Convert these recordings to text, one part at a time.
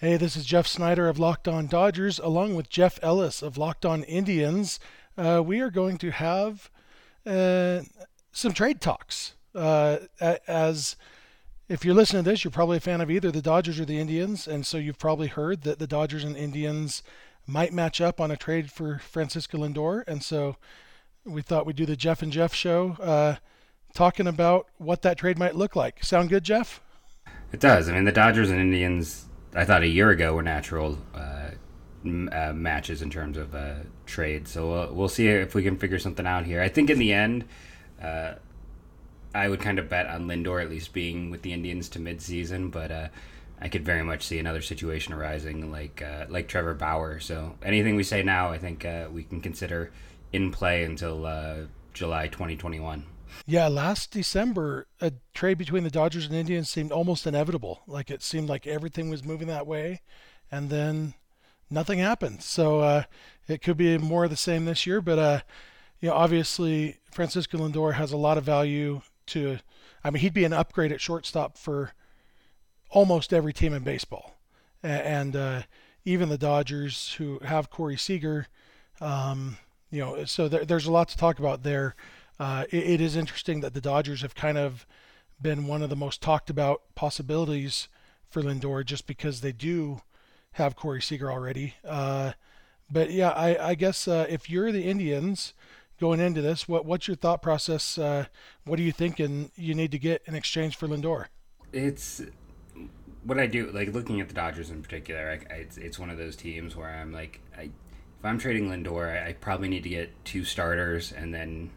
Hey, this is Jeff Snyder of Locked On Dodgers, along with Jeff Ellis of Locked On Indians. Uh, we are going to have uh, some trade talks. Uh, as if you're listening to this, you're probably a fan of either the Dodgers or the Indians, and so you've probably heard that the Dodgers and Indians might match up on a trade for Francisco Lindor, and so we thought we'd do the Jeff and Jeff show, uh, talking about what that trade might look like. Sound good, Jeff? It does. I mean, the Dodgers and Indians I thought a year ago were natural uh, m- uh, matches in terms of uh, trade. So we'll, we'll see if we can figure something out here. I think in the end, uh, I would kind of bet on Lindor at least being with the Indians to midseason, but uh, I could very much see another situation arising like uh, like Trevor Bauer. So anything we say now, I think we can consider in play until July 2021. Yeah, last December, a trade between the Dodgers and Indians seemed almost inevitable. Like it seemed like everything was moving that way, and then nothing happened. So uh, it could be more of the same this year. But uh, you know, obviously Francisco Lindor has a lot of value to. I mean, he'd be an upgrade at shortstop for almost every team in baseball, and uh, even the Dodgers who have Corey Seager. Um, you know, so there, there's a lot to talk about there uh, it, it is interesting that the Dodgers have kind of been one of the most talked about possibilities for Lindor just because they do have Corey Seager already. Uh, but yeah, I, I guess uh, if you're the Indians going into this, what what's your thought process? Uh, what are you thinking you need to get in exchange for Lindor? It's what I do. Like looking at the Dodgers in particular, I, I, it's it's one of those teams where I'm like, I, if I'm trading Lindor, I, I probably need to get two starters and then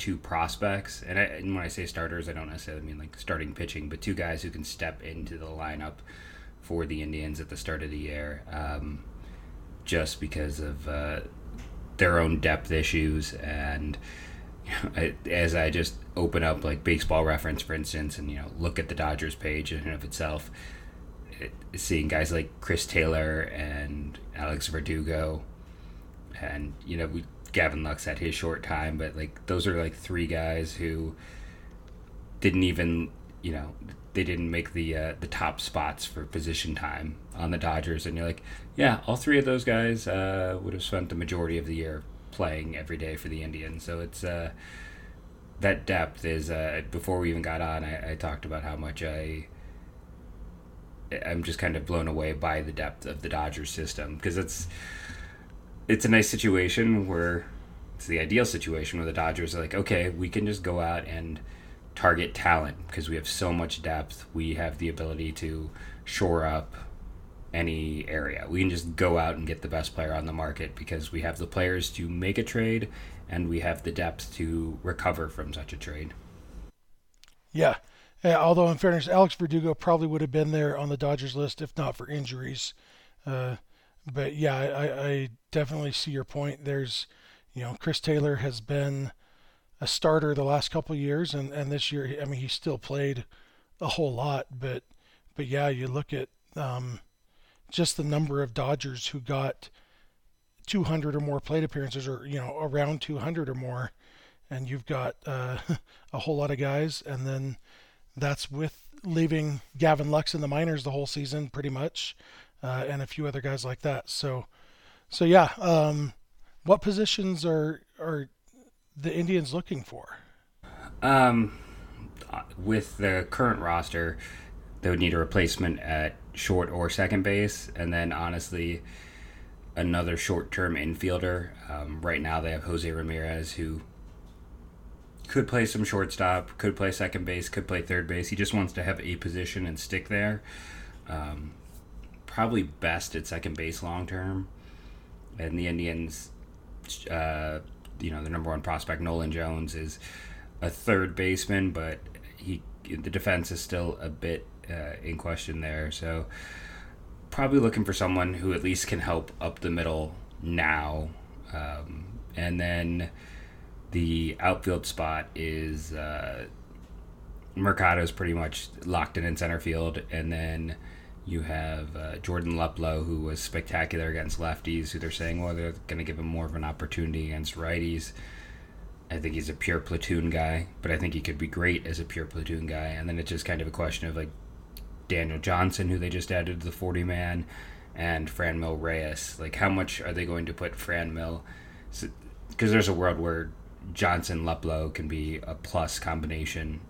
two prospects, and, I, and, when I say starters, I don't necessarily mean like starting pitching, but two guys who can step into the lineup for the Indians at the start of the year, um, just because of uh, their own depth issues. And I, as I just open up like Baseball Reference, for instance, and you know look at the Dodgers page in and of itself, it, seeing guys like Chris Taylor and Alex Verdugo, and you know we Gavin Lux had his short time, but like those are like three guys who didn't even you know they didn't make the uh, the top spots for position time on the Dodgers, and you're like, yeah, all three of those guys uh, would have spent the majority of the year playing every day for the Indians. So it's uh, that depth is uh, before we even got on. I, I talked about how much I. I'm just kind of blown away by the depth of the Dodgers system because it's it's a nice situation where it's the ideal situation where the Dodgers are like, okay, we can just go out and target talent because we have so much depth. We have the ability to shore up any area. We can just go out and get the best player on the market because we have the players to make a trade and we have the depth to recover from such a trade. Yeah. yeah although, in fairness, Alex Verdugo probably would have been there on the Dodgers list if not for injuries. Uh, but yeah, I, I definitely see your point. There's, you know, Chris Taylor has been a starter the last couple years, and, and this year, I mean, he still played a whole lot. But, but yeah, you look at um, just the number of Dodgers who got 200 or more plate appearances, or you know, around 200 or more, and you've got uh, a whole lot of guys, and then that's with leaving Gavin Lux in the minors the whole season, pretty much uh, and a few other guys like that. So, so yeah, um, what positions are are the Indians looking for? Um, with the current roster, they would need a replacement at short or second base, and then honestly, another short-term infielder. Um, right now, they have Jose Ramirez, who could play some shortstop, could play second base, could play third base. He just wants to have a position and stick there. Um, probably best at second base long term. And the Indians, uh, you know, the number one prospect Nolan Jones is a third baseman, but he the defense is still a bit uh, in question there. So probably looking for someone who at least can help up the middle now. Um, and then the outfield spot is uh, Mercado's pretty much locked in in center field, and then you have uh, Jordan Luplow, who was spectacular against lefties, who they're saying, well, they're going to give him more of an opportunity against righties. I think he's a pure platoon guy, but I think he could be great as a pure platoon guy. And then it's just kind of a question of like, Daniel Johnson, who they just added to the 40 man, and Franmil Reyes. Like, how much are they going to put Franmil? Because so, there's a world where Johnson Luplow can be a plus combination.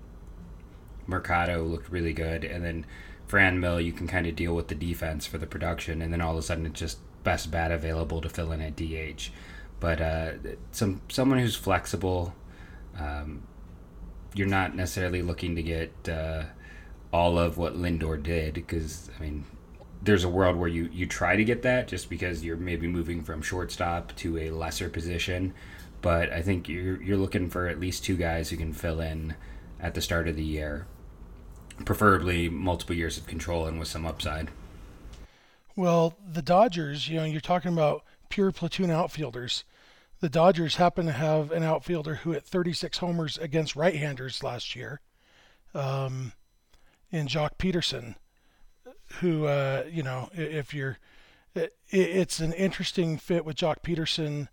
Mercado looked really good, and then Franmil, you can kind of deal with the defense for the production, and then all of a sudden it's just best bat available to fill in at DH. But uh, some someone who's flexible. Um, you're not necessarily looking to get uh, all of what Lindor did because I mean, there's a world where you you try to get that just because you're maybe moving from shortstop to a lesser position. But I think you're you're looking for at least two guys who can fill in at the start of the year, preferably multiple years of control and with some upside. Well, the Dodgers, you know, you're talking about pure platoon outfielders. The Dodgers happen to have an outfielder who hit 36 homers against right-handers last year, um, in Joc Pederson, who, uh, you know, if you're, it, it's an interesting fit with Joc Pederson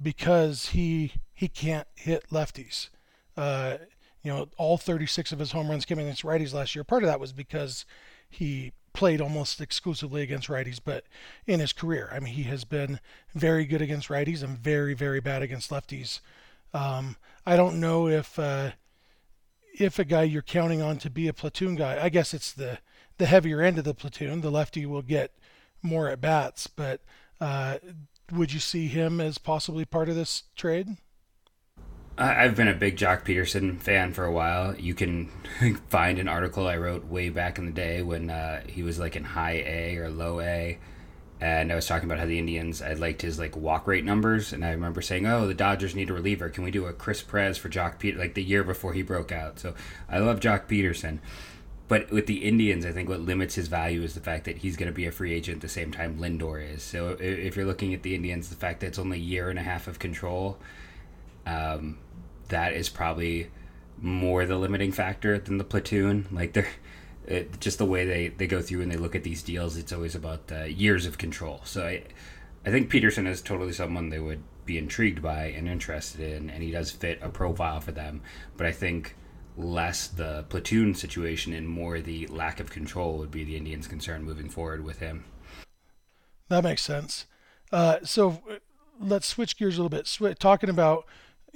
because he he can't hit lefties. Uh, you know, all 36 of his home runs came against righties last year. Part of that was because he played almost exclusively against righties, but in his career, I mean, he has been very good against righties and very, very bad against lefties. Um, I don't know if uh, if a guy you're counting on to be a platoon guy. I guess it's the the heavier end of the platoon. The lefty will get more at bats, but uh, would you see him as possibly part of this trade? I've been a big Joc Pederson fan for a while. You can find an article I wrote way back in the day when uh, he was like in high A or low A, and I was talking about how the Indians I liked his like walk rate numbers, and I remember saying, "Oh, the Dodgers need a reliever. Can we do a Chris Perez for Joc Pederson?" Like the year before he broke out. So I love Joc Pederson, But with the Indians, I think what limits his value is the fact that he's going to be a free agent the same time Lindor is. So if you're looking at the Indians, the fact that it's only a year and a half of control, um, that is probably more the limiting factor than the platoon. Like they're it, just the way they, they go through and they look at these deals. It's always about uh, years of control. So I, I think Pederson is totally someone they would be intrigued by and interested in, and he does fit a profile for them. But I think less the platoon situation and more the lack of control would be the Indians' concern moving forward with him. That makes sense. Uh, so let's switch gears a little bit. Sw- talking about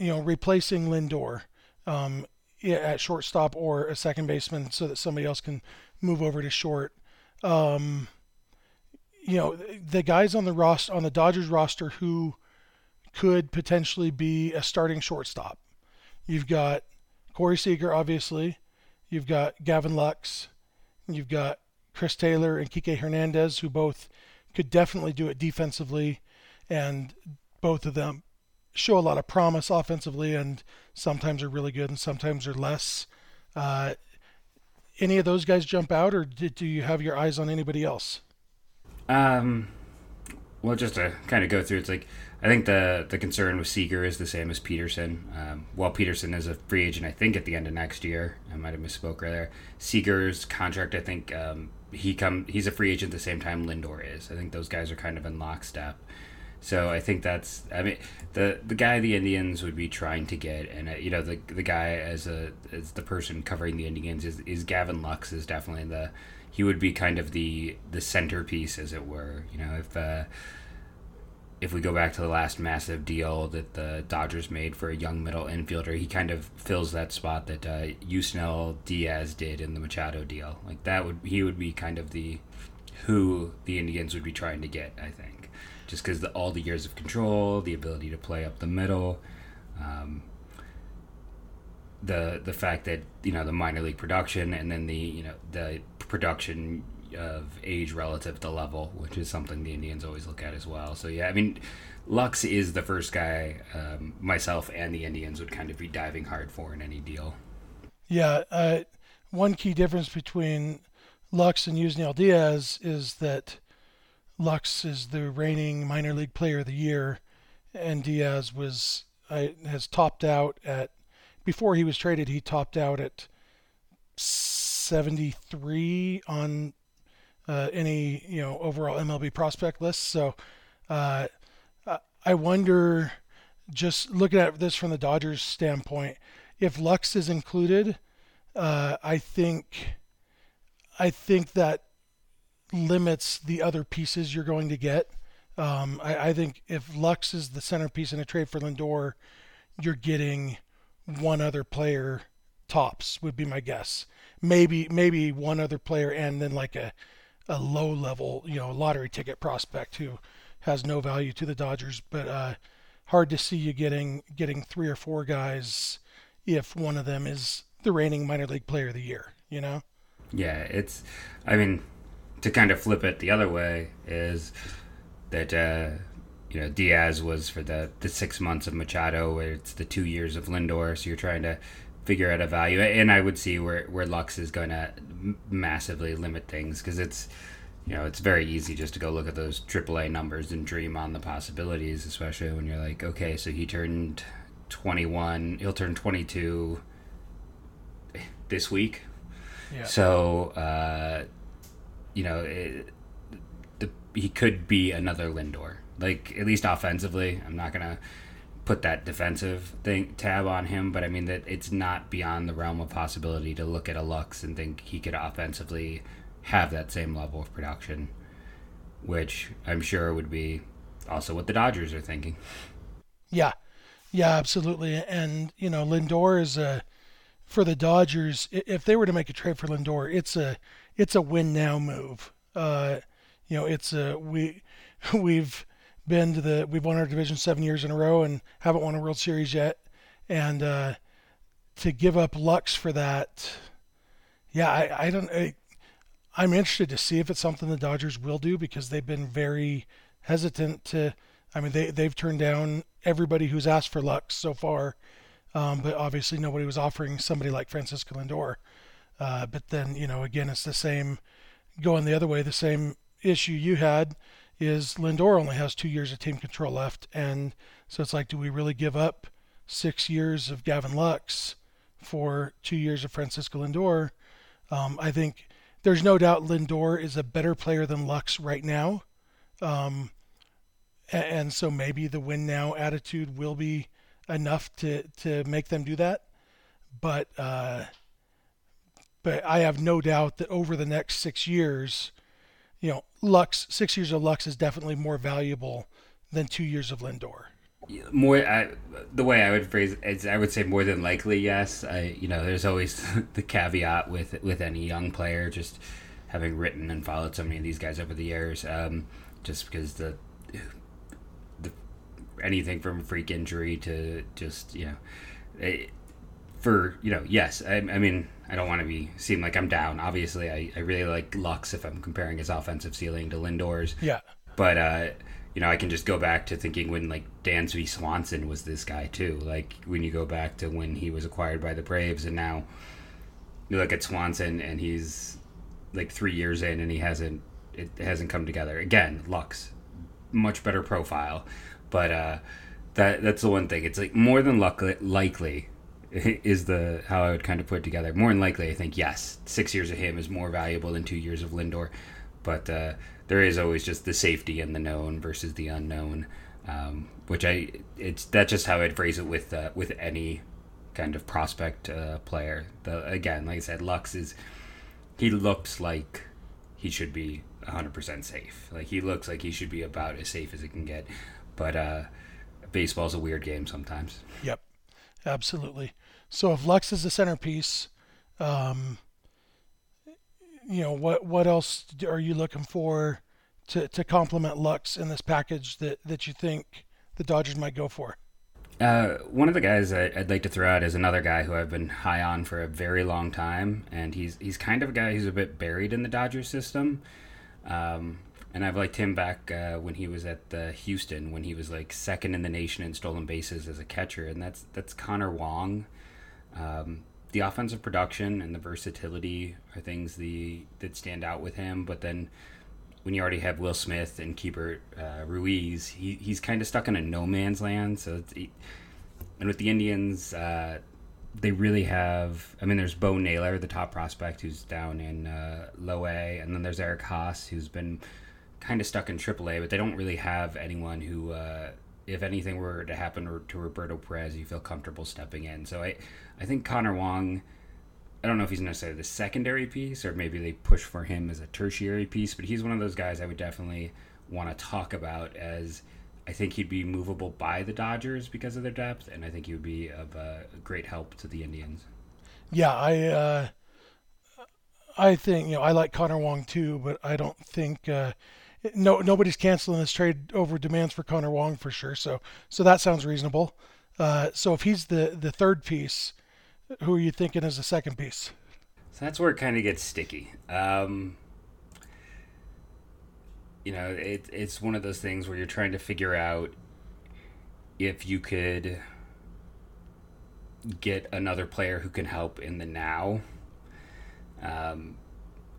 you know, replacing Lindor um, at shortstop or a second baseman so that somebody else can move over to short. Um, you know, the guys on the roster on the Dodgers roster who could potentially be a starting shortstop. You've got Corey Seager, obviously. You've got Gavin Lux. You've got Chris Taylor and Kike Hernandez, who both could definitely do it defensively, and both of them show a lot of promise offensively, and sometimes are really good, and sometimes are less. Uh, any of those guys jump out, or did, do you have your eyes on anybody else? Um, well, just to kind of go through, it's like I think the the concern with Seager is the same as Pederson. Um, while Pederson is a free agent, I think at the end of next year, I might have misspoke earlier. Seager's contract, I think um, he come he's a free agent the same time Lindor is. I think those guys are kind of in lockstep. So I think that's I mean the the guy the Indians would be trying to get and uh, you know the the guy as a as the person covering the Indians is, is Gavin Lux is definitely the he would be kind of the the centerpiece as it were you know if uh, if we go back to the last massive deal that the Dodgers made for a young middle infielder, he kind of fills that spot that uh, Diaz did in the Machado deal. Like that would he would be kind of the who the Indians would be trying to get. I think just because all the years of control, the ability to play up the middle, um, the the fact that you know the minor league production and then the you know the production of age relative to level, which is something the Indians always look at as well. So yeah, I mean, Lux is the first guy um, myself and the Indians would kind of be diving hard for in any deal. Yeah, uh, one key difference between Lux and Yusniel Diaz is that Lux is the reigning minor league player of the year, and Diaz was uh, has topped out at before he was traded. He topped out at 73 on uh, any you know overall MLB prospect list. So uh, I wonder, just looking at this from the Dodgers standpoint, if Lux is included, uh, I think I think that limits the other pieces you're going to get. Um, I, I, think if Lux is the centerpiece in a trade for Lindor, you're getting one other player tops would be my guess. Maybe maybe one other player and then like a a low level you know lottery ticket prospect who has no value to the Dodgers, but uh, hard to see you getting getting three or four guys if one of them is the reigning minor league player of the year. You know. Yeah, it's. I mean, to kind of flip it the other way is that uh, you know Diaz was for the the six months of Machado, where it's the two years of Lindor. So you're trying to figure out a value, and I would see where where Lux is going to massively limit things because it's you know it's very easy just to go look at those AAA numbers and dream on the possibilities, especially when you're like, okay, so he turned 21, he'll turn 22 this week. Yeah. So uh, you know. It, the, he could be another Lindor like at least offensively. I'm not gonna put that defensive thing tab on him, but I mean that it's not beyond the realm of possibility to look at a Lux and think he could offensively have that same level of production, which I'm sure would be also what the Dodgers are thinking. Yeah, yeah, absolutely. And you know, Lindor is a for the Dodgers. If they were to make a trade for Lindor, it's a it's a win now move. Uh, you know, it's a we we've been to the we've won our division seven years in a row and haven't won a World Series yet, and uh, to give up Lux for that, yeah, I, I don't. I, I'm interested to see if it's something the Dodgers will do because they've been very hesitant to. I mean, they they've turned down everybody who's asked for Lux so far, um, but obviously nobody was offering somebody like Francisco Lindor. Uh, but then you know, again, it's the same going the other way. The same issue you had is Lindor only has two years of team control left, and so it's like, do we really give up six years of Gavin Lux for two years of Francisco Lindor? Um, I think there's no doubt Lindor is a better player than Lux right now, um, and, so maybe the win now attitude will be enough to to make them do that, but. Uh, but I have no doubt that over the next six years, you know, Lux six years of Lux is definitely more valuable than two years of Lindor. More, I, the way I would phrase it is, I would say more than likely, yes. I, you know, there's always the caveat with with any young player, just having written and followed so many of these guys over the years, um, just because the the anything from freak injury to just you know, it, for you know, yes, I, I mean I don't want to be seem like I'm down. Obviously, I, I really like Lux if I'm comparing his offensive ceiling to Lindor's. Yeah. But uh, you know, I can just go back to thinking when like Dansby Swanson was this guy too. Like when you go back to when he was acquired by the Braves, and now you look at Swanson and he's like three years in and he hasn't it hasn't come together. Again, Lux, much better profile, but uh, that that's the one thing. It's like more than luck- likely is the how I would kind of put it together. More than likely, I think yes, six years of him is more valuable than two years of Lindor, but uh, there is always just the safety and the known versus the unknown, um, which I it's that's just how I'd phrase it with uh, with any kind of prospect uh, player. The again, like I said, Lux is he looks like he should be 100% safe. Like he looks like he should be about as safe as it can get, but uh, baseball's a weird game sometimes. Yep, absolutely. So if Lux is the centerpiece, um, you know what what else are you looking for to, to complement Lux in this package that, that you think the Dodgers might go for? Uh, one of the guys I, would like to throw out is another guy who I've been high on for a very long time, and he's he's kind of a guy who's a bit buried in the Dodgers system. Um, and I've liked him back uh, when he was at the Houston, when he was like second in the nation in stolen bases as a catcher, and that's that's Connor Wong. Um, the offensive production and the versatility are things the that stand out with him. But then when you already have Will Smith and Keibert uh, Ruiz, he, he's kind of stuck in a no man's land. So he, and with the Indians, uh, they really have. I mean, there's Bo Naylor, the top prospect, who's down in uh, low A, and then there's Eric Haas, who's been kind of stuck in AAA, but they don't really have anyone who, uh, if anything were to happen to Roberto Perez, you feel comfortable stepping in. So I, I think Connor Wong I don't know if he's necessarily the secondary piece or maybe they push for him as a tertiary piece, but he's one of those guys I would definitely want to talk about as I think he'd be movable by the Dodgers because of their depth, and I think he would be of uh, great help to the Indians. Yeah, I uh, I think you know I like Connor Wong too, but I don't think uh, no nobody's canceling this trade over demands for Connor Wong for sure. So so that sounds reasonable. Uh, so if he's the the third piece, who are you thinking as the second piece? So that's where it kind of gets sticky. Um, you know, it, it's one of those things where you're trying to figure out if you could get another player who can help in the now. Um,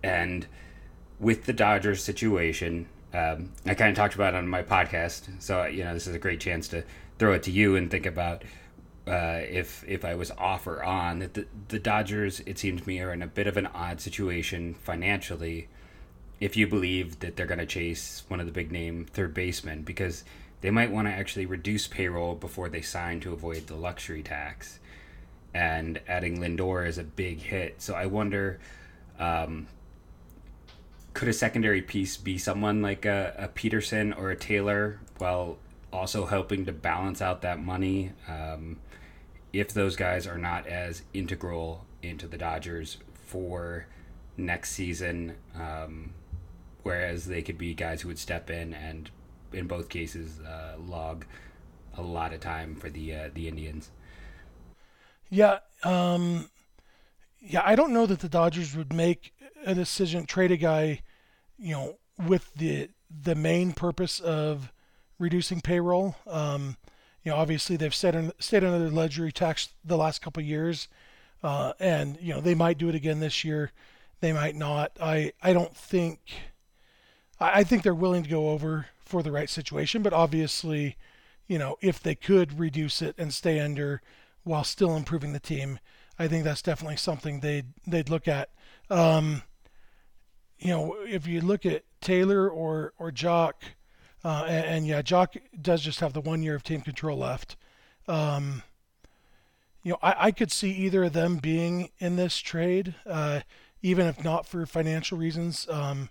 and with the Dodgers situation, um, I kind of talked about it on my podcast. So, you know, this is a great chance to throw it to you and think about uh, if if I was off or on. That the, the Dodgers, it seems to me, are in a bit of an odd situation financially if you believe that they're going to chase one of the big name third basemen because they might want to actually reduce payroll before they sign to avoid the luxury tax. And adding Lindor is a big hit. So I wonder um, could a secondary piece be someone like a, a, Pederson or a Taylor while also helping to balance out that money um, if those guys are not as integral into the Dodgers for next season? Um, whereas they could be guys who would step in and, in both cases, uh, log a lot of time for the uh, the Indians. Yeah, um, yeah, I don't know that the Dodgers would make a decision trade a guy, you know, with the the main purpose of reducing payroll. Um, you know, obviously they've stayed, in, stayed under the luxury tax the last couple years, uh, and you know they might do it again this year. They might not. I I don't think I think they're willing to go over for the right situation, but obviously, you know, if they could reduce it and stay under while still improving the team, I think that's definitely something they'd they'd look at. Um, you know, if you look at Taylor or or Joc, uh, and, and, yeah, Joc does just have the one year of team control left. Um, you know, I, I could see either of them being in this trade, uh, even if not for financial reasons. Um,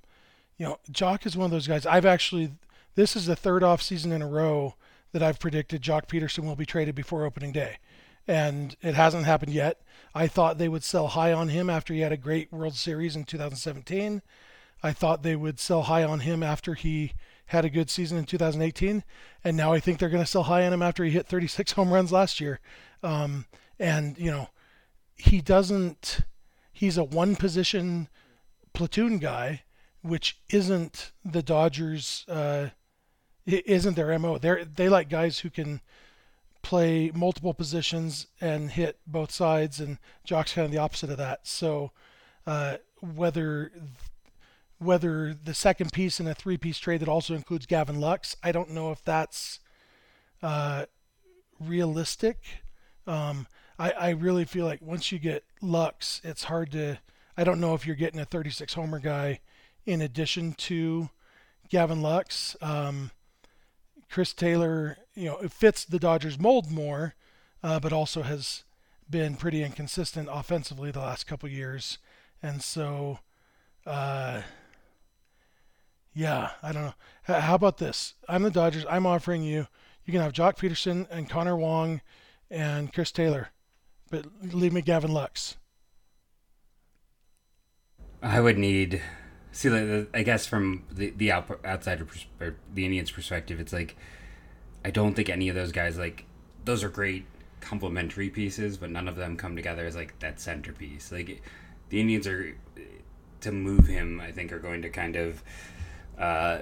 you know, Joc is one of those guys. I've actually, this is the third off season in a row that I've predicted Joc Pederson will be traded before opening day. And it hasn't happened yet. I thought they would sell high on him after he had a great World Series in 2017. I thought they would sell high on him after he had a good season in 2018. And now I think they're going to sell high on him after he hit 36 home runs last year. Um, and, you know, he doesn't, he's a one position platoon guy which isn't the Dodgers. Uh, isn't their mo? They they like guys who can play multiple positions and hit both sides, and Joc's kind of the opposite of that. So uh, whether whether the second piece in a three-piece trade that also includes Gavin Lux, I don't know if that's uh, realistic. Um, I, I really feel like once you get Lux, it's hard to. I don't know if you're getting a 36 homer guy in addition to Gavin Lux. Um, Chris Taylor, you know, it fits the Dodgers mold more, uh, but also has been pretty inconsistent offensively the last couple years. And so, uh, yeah, I don't know. How about this? I'm the Dodgers. I'm offering you, you can have Joc Pederson and Connor Wong and Chris Taylor, but leave me Gavin Lux. I would need see, like, I guess from the the out, outsider pers- or the Indians' perspective, it's like I don't think any of those guys like those are great complementary pieces, but none of them come together as like that centerpiece. Like the Indians are to move him, I think, are going to kind of uh,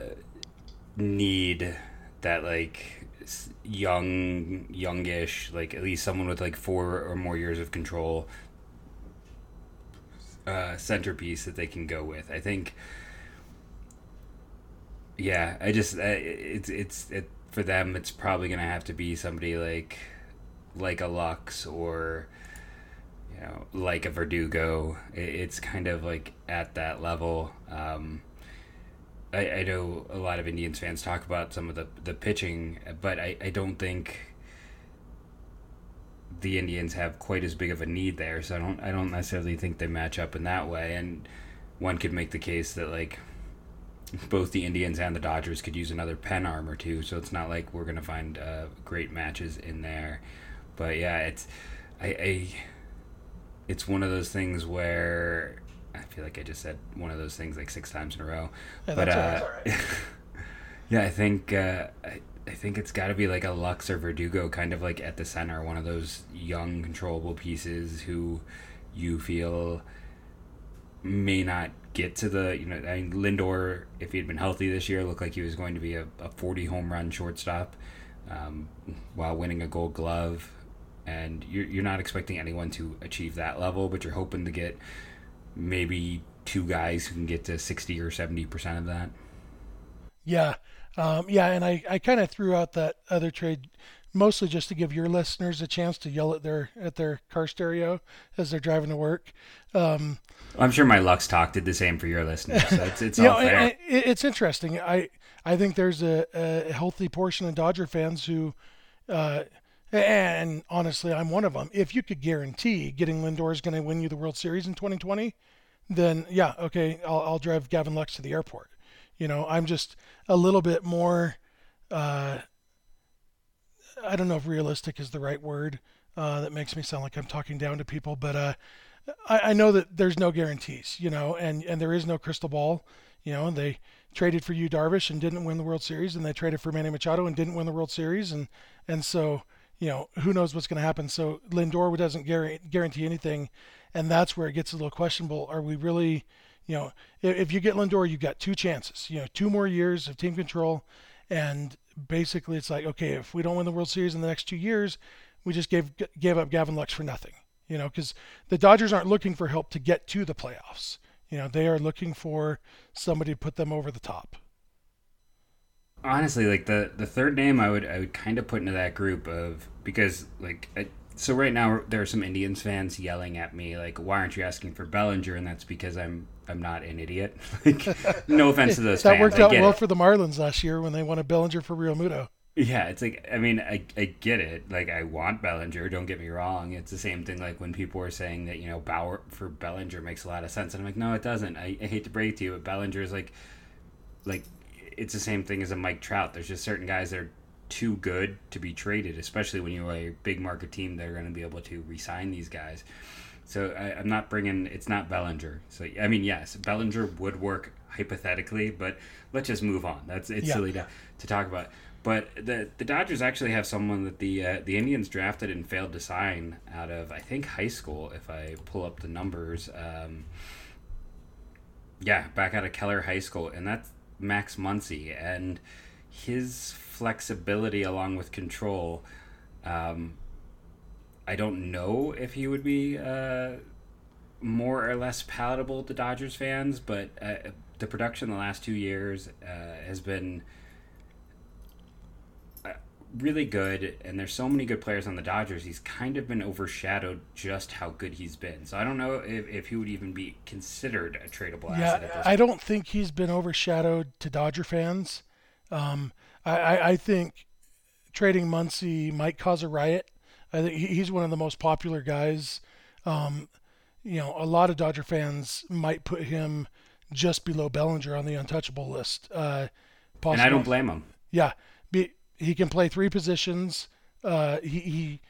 need that like young, youngish, like at least someone with like four or more years of control uh, centerpiece that they can go with. I think. Yeah, I just it's it's it for them. It's probably gonna have to be somebody like like a Lux or you know like a Verdugo. It, it's kind of like at that level. Um, I, I know a lot of Indians fans talk about some of the the pitching, but I, I don't think the Indians have quite as big of a need there. So I don't I don't necessarily think they match up in that way. And one could make the case that like both the Indians and the Dodgers could use another pen arm or two. So it's not like we're gonna find uh, great matches in there. But yeah, it's I, I it's one of those things where I feel like I just said one of those things like six times in a row. Yeah, but uh, right. yeah, I think uh, I, I think it's got to be like a Lux or Verdugo, kind of like at the center, one of those young, controllable pieces who you feel may not get to the you know I mean Lindor if he had been healthy this year looked like he was going to be a, a 40 home run shortstop um, while winning a gold glove. And you're, you're not expecting anyone to achieve that level but you're hoping to get maybe two guys who can get to 60 or 70 percent of that. Yeah, um, yeah, and I, I kind of threw out that other trade mostly just to give your listeners a chance to yell at their at their car stereo as they're driving to work. Um, I'm sure my Lux talk did the same for your listeners so it's, it's all know, fair and it- it's interesting. I I think there's a, a healthy portion of Dodger fans who, uh, and honestly, I'm one of them. If you could guarantee getting Lindor is going to win you the World Series in 2020, then yeah, okay, I'll, I'll drive Gavin Lux to the airport. You know, I'm just a little bit more. Uh, I don't know if realistic is the right word. Uh, that makes me sound like I'm talking down to people, but uh, I, I know that there's no guarantees, you know, and, and there is no crystal ball. You know, And they traded for Yu Darvish and didn't win the World Series, and they traded for Manny Machado and didn't win the World Series, and and so you know who knows what's going to happen. So Lindor doesn't guarantee guarantee anything, and that's where it gets a little questionable. Are we really, you know, if, you get Lindor, you've got two chances. You know, two more years of team control, and basically it's like okay, if we don't win the World Series in the next two years, we just gave gave up Gavin Lux for nothing. You know, because the Dodgers aren't looking for help to get to the playoffs. You know, they are looking for somebody to put them over the top. honestly like the the third name i would i would kind of put into that group of because like I, so right now there are some indians fans yelling at me like why aren't you asking for bellinger and that's because i'm i'm not an idiot like no offense to those that fans worked out well it. for the Marlins last year when they won a Bellinger for Realmuto. yeah it's like i mean I, I get it like i want bellinger don't get me wrong it's the same thing like when people were saying that you know bauer for bellinger makes a lot of sense and i'm like no it doesn't i, I hate to break it to you but bellinger is like like it's the same thing as a Mike Trout. There's just certain guys that are too good to be traded, especially when you're a big market team that are going to be able to re-sign these guys. So I, I'm not bringing. It's not Bellinger. So I mean, yes, Bellinger would work hypothetically, but let's just move on. That's it's Yeah. silly to, to talk about. But the the Dodgers actually have someone that the uh, the Indians drafted and failed to sign out of I think high school. If I pull up the numbers, um, yeah, back out of Keller High School, and that's Max Muncy, and his flexibility along with control. Um, I don't know if he would be uh, more or less palatable to Dodgers fans, but uh, the production the last two years uh, has been uh, really good, and there's so many good players on the Dodgers. He's kind of been overshadowed just how good he's been. So I don't know if, if he would even be considered a tradable asset at Yeah, this I don't think he's been overshadowed to Dodger fans. Um, I, I, I think trading Muncy might cause a riot. I think he's one of the most popular guys. Um, you know, a lot of Dodger fans might put him just below Bellinger on the untouchable list. Uh, and. I don't blame him. Yeah, be, he can play three positions. Uh, he, he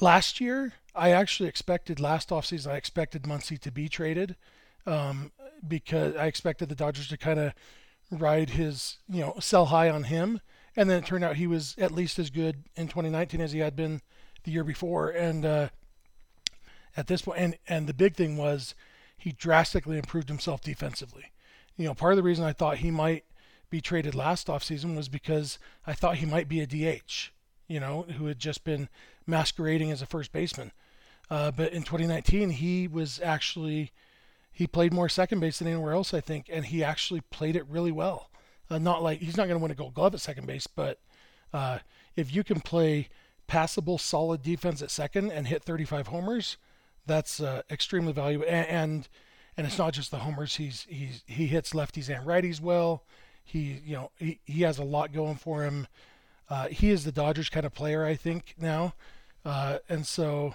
last year I actually expected last offseason I expected Muncy to be traded um, because I expected the Dodgers to kind of ride his you know sell high on him, and then it turned out he was at least as good in 2019 as he had been the year before, and uh, at this point, and and the big thing was he drastically improved himself defensively. You know, part of the reason I thought he might be traded last offseason was because I thought he might be a DH, you know, who had just been masquerading as a first baseman. Uh, but in 2019, he was actually he played more second base than anywhere else, I think, and he actually played it really well. Uh, not like he's not going to win a Gold Glove at second base, but uh, if you can play passable, solid defense at second and hit 35 homers, that's uh, extremely valuable. And, and and it's not just the homers. He's he's he hits lefties and righties well. He you know he, he has a lot going for him. Uh, he is the Dodgers kind of player, I think now. Uh, and so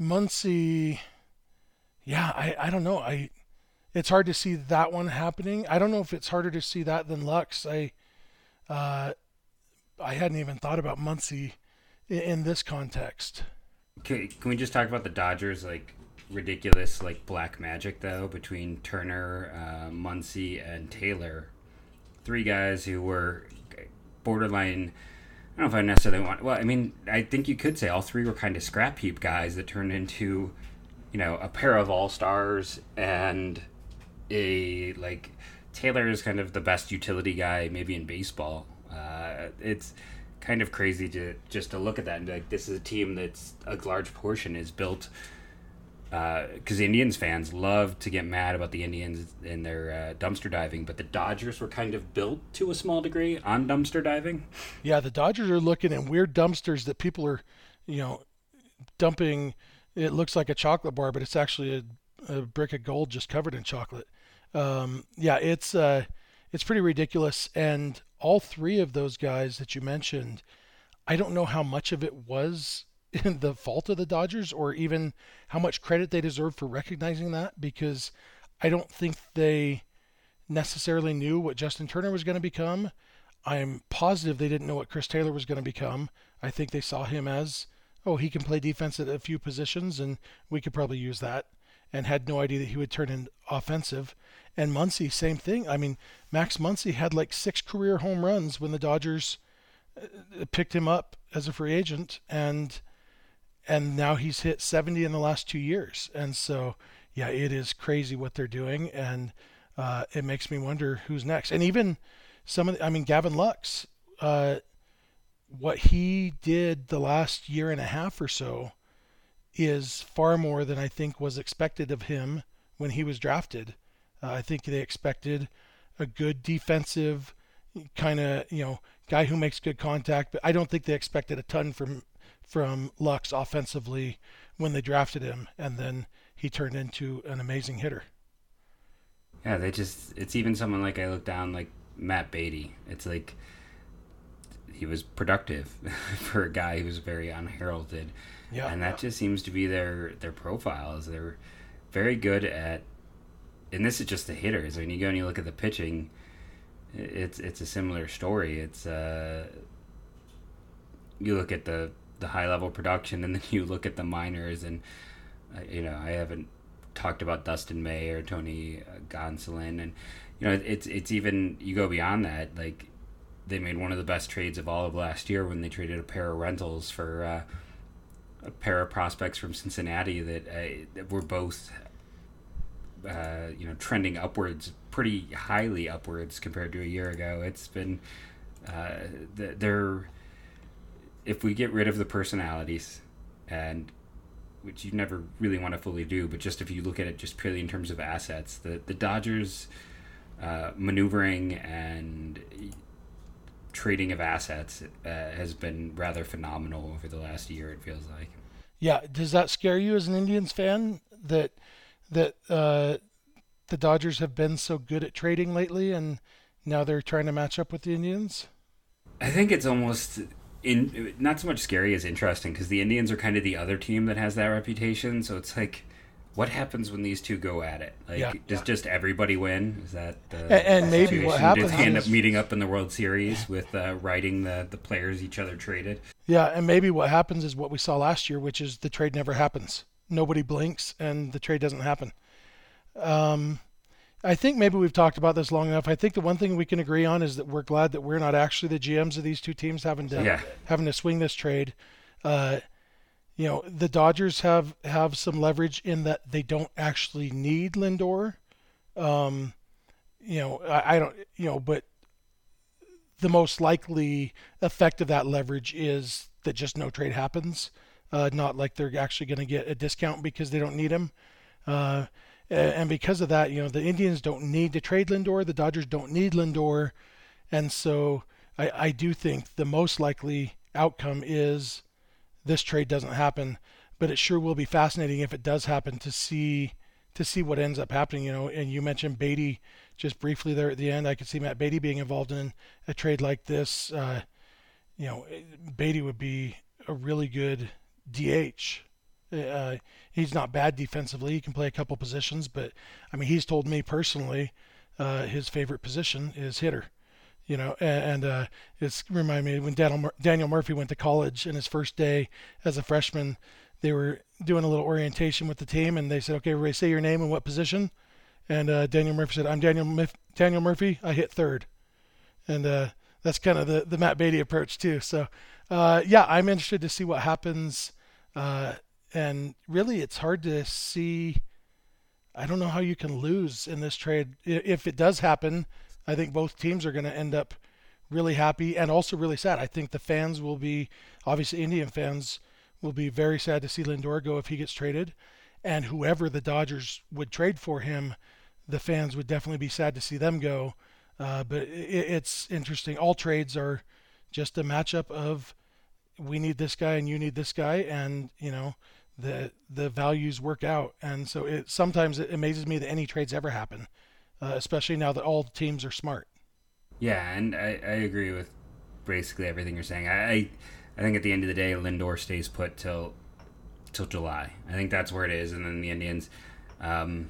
Muncy, yeah, I, I don't know. I it's hard to see that one happening. I don't know if it's harder to see that than Lux. I uh, I hadn't even thought about Muncy in, in this context. Can, can we just talk about the Dodgers like ridiculous like black magic though between Turner, uh, Muncy, and Taylor, three guys who were borderline. I don't know if I necessarily want. Well, I mean, I think you could say all three were kind of scrap heap guys that turned into, you know, a pair of all stars and a like Taylor is kind of the best utility guy maybe in baseball. Uh, it's kind of crazy to just to look at that and be like, this is a team that's a large portion is built because uh, Indians fans love to get mad about the Indians and their uh, dumpster diving, but the Dodgers were kind of built to a small degree on dumpster diving. Yeah, the Dodgers are looking in weird dumpsters that people are, you know, dumping. It looks like a chocolate bar, but it's actually a, a brick of gold just covered in chocolate. Um, yeah, it's uh, it's pretty ridiculous. And all three of those guys that you mentioned, I don't know how much of it was the fault of the Dodgers or even how much credit they deserve for recognizing that because I don't think they necessarily knew what Justin Turner was going to become. I'm positive they didn't know what Chris Taylor was going to become. I think they saw him as, oh, he can play defense at a few positions and we could probably use that and had no idea that he would turn in offensive. And Muncy, same thing. I mean, Max Muncy had like six career home runs when the Dodgers uh, picked him up as a free agent and and now he's hit 70 in the last two years. And so, yeah, it is crazy what they're doing, and uh, it makes me wonder who's next. And even some of, the, I mean, Gavin Lux, uh, what he did the last year and a half or so is far more than I think was expected of him when he was drafted. Uh, I think they expected a good defensive kind of, you know, guy who makes good contact, but I don't think they expected a ton from from Lux offensively when they drafted him, and then he turned into an amazing hitter. Yeah, they just it's even someone like I look down like Matt Beatty. It's like he was productive for a guy who's very unheralded. Yeah. And that yeah. just seems to be their their profile is They're very good at and this is just the hitters. When you go and you look at the pitching, it's it's a similar story. It's uh you look at the the high level production, and then you look at the minors, and uh, you know I haven't talked about Dustin May or Tony uh, Gonsolin, and you know it's it's even you go beyond that. Like they made one of the best trades of all of last year when they traded a pair of rentals for uh, a pair of prospects from Cincinnati that, uh, that were both uh, you know trending upwards pretty highly upwards compared to a year ago. It's been uh, they're if we get rid of the personalities and which you never really want to fully do, but just if you look at it just purely in terms of assets, the the Dodgers uh, maneuvering and trading of assets uh, has been rather phenomenal over the last year. It feels like. Yeah, does that scare you as an Indians fan that that uh, the Dodgers have been so good at trading lately, and now they're trying to match up with the Indians? I think it's almost in not so much scary as interesting because the Indians are kind of the other team that has that reputation. So it's like, what happens when these two go at it? Like, yeah, does yeah. just everybody win? Is that the and, and maybe what happens? Does end up meeting up in the World Series with uh, writing the the players each other traded? Yeah, and maybe what happens is what we saw last year, which is the trade never happens. Nobody blinks, and the trade doesn't happen. Um, I think maybe we've talked about this long enough. I think the one thing we can agree on is that we're glad that we're not actually the GMs of these two teams having to yeah. having to swing this trade. Uh, you know, the Dodgers have have some leverage in that they don't actually need Lindor. Um, you know, I, I don't, you know, but the most likely effect of that leverage is that just no trade happens. Uh, not like they're actually going to get a discount because they don't need him. Uh, and because of that, you know, the Indians don't need to trade Lindor, the Dodgers don't need Lindor, and so I, I do think the most likely outcome is this trade doesn't happen. But it sure will be fascinating if it does happen to see to see what ends up happening. You know, and you mentioned Beatty just briefly there at the end. I could see Matt Beatty being involved in a trade like this. Uh, you know, Beatty would be a really good DH. Uh, he's not bad defensively. He can play a couple positions, but I mean, he's told me personally uh, his favorite position is hitter. You know, and, uh, it's remind me when Daniel, Daniel Murphy went to college and his first day as a freshman, they were doing a little orientation with the team, and they said, "Okay, everybody, say your name and what position." And uh, Daniel Murphy said, "I'm Daniel Mif- Daniel Murphy. I hit third. And uh, that's kind of the the Matt Beatty approach too. So, uh, yeah, I'm interested to see what happens. Uh, and really, it's hard to see. I don't know how you can lose in this trade. If it does happen, I think both teams are going to end up really happy and also really sad. I think the fans will be, obviously, Indian fans will be very sad to see Lindor go if he gets traded. And whoever the Dodgers would trade for him, the fans would definitely be sad to see them go. Uh, but it, it's interesting. All trades are just a matchup of we need this guy and you need this guy, and you know the the values work out. And so it sometimes it amazes me that any trades ever happen, uh, especially now that all the teams are smart. Yeah, and I, I agree with basically everything you're saying. I I think at the end of the day, Lindor stays put till till July. I think that's where it is, and then the Indians, um,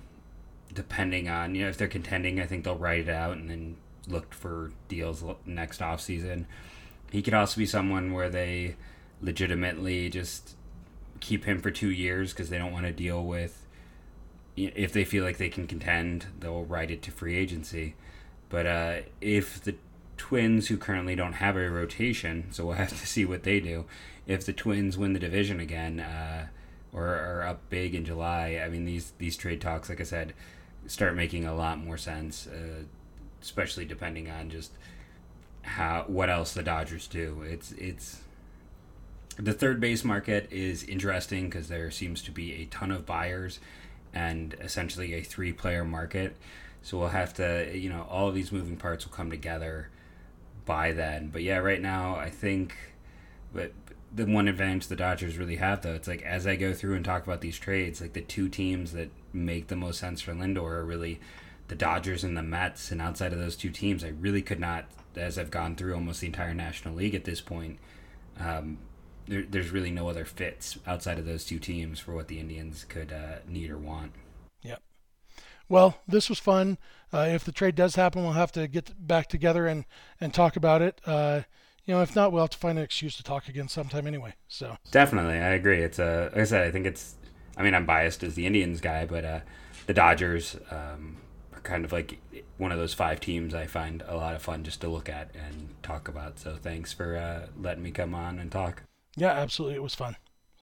depending on you know if they're contending, I think they'll write it out and then look for deals next off season. He could also be someone where they legitimately just keep him for two years because they don't want to deal with if they feel like they can contend, they'll write it to free agency. But uh, if the Twins, who currently don't have a rotation, so we'll have to see what they do. If the Twins win the division again, uh, or are up big in July, I mean these these trade talks, like I said, start making a lot more sense, uh, especially depending on just how what else the Dodgers do. It's it's the third base market is interesting because there seems to be a ton of buyers and essentially a three player market. So we'll have to, you know, all of these moving parts will come together by then. But yeah, right now I think, but the one advantage the Dodgers really have though, it's like as I go through and talk about these trades, like the two teams that make the most sense for Lindor are really the Dodgers and the Mets. And outside of those two teams, I really could not, as I've gone through almost the entire National League at this point, um, there, there's really no other fits outside of those two teams for what the Indians could uh, need or want. Yep. Well, this was fun. Uh, if the trade does happen, we'll have to get back together and, and talk about it. Uh, you know, if not, we'll have to find an excuse to talk again sometime anyway. So definitely, I agree. It's a uh, like I said, I think it's. I mean, I'm biased as the Indians guy, but uh, the Dodgers um, are kind of like one of those five teams I find a lot of fun just to look at and talk about. So thanks for uh, letting me come on and talk. Yeah, absolutely, it was fun.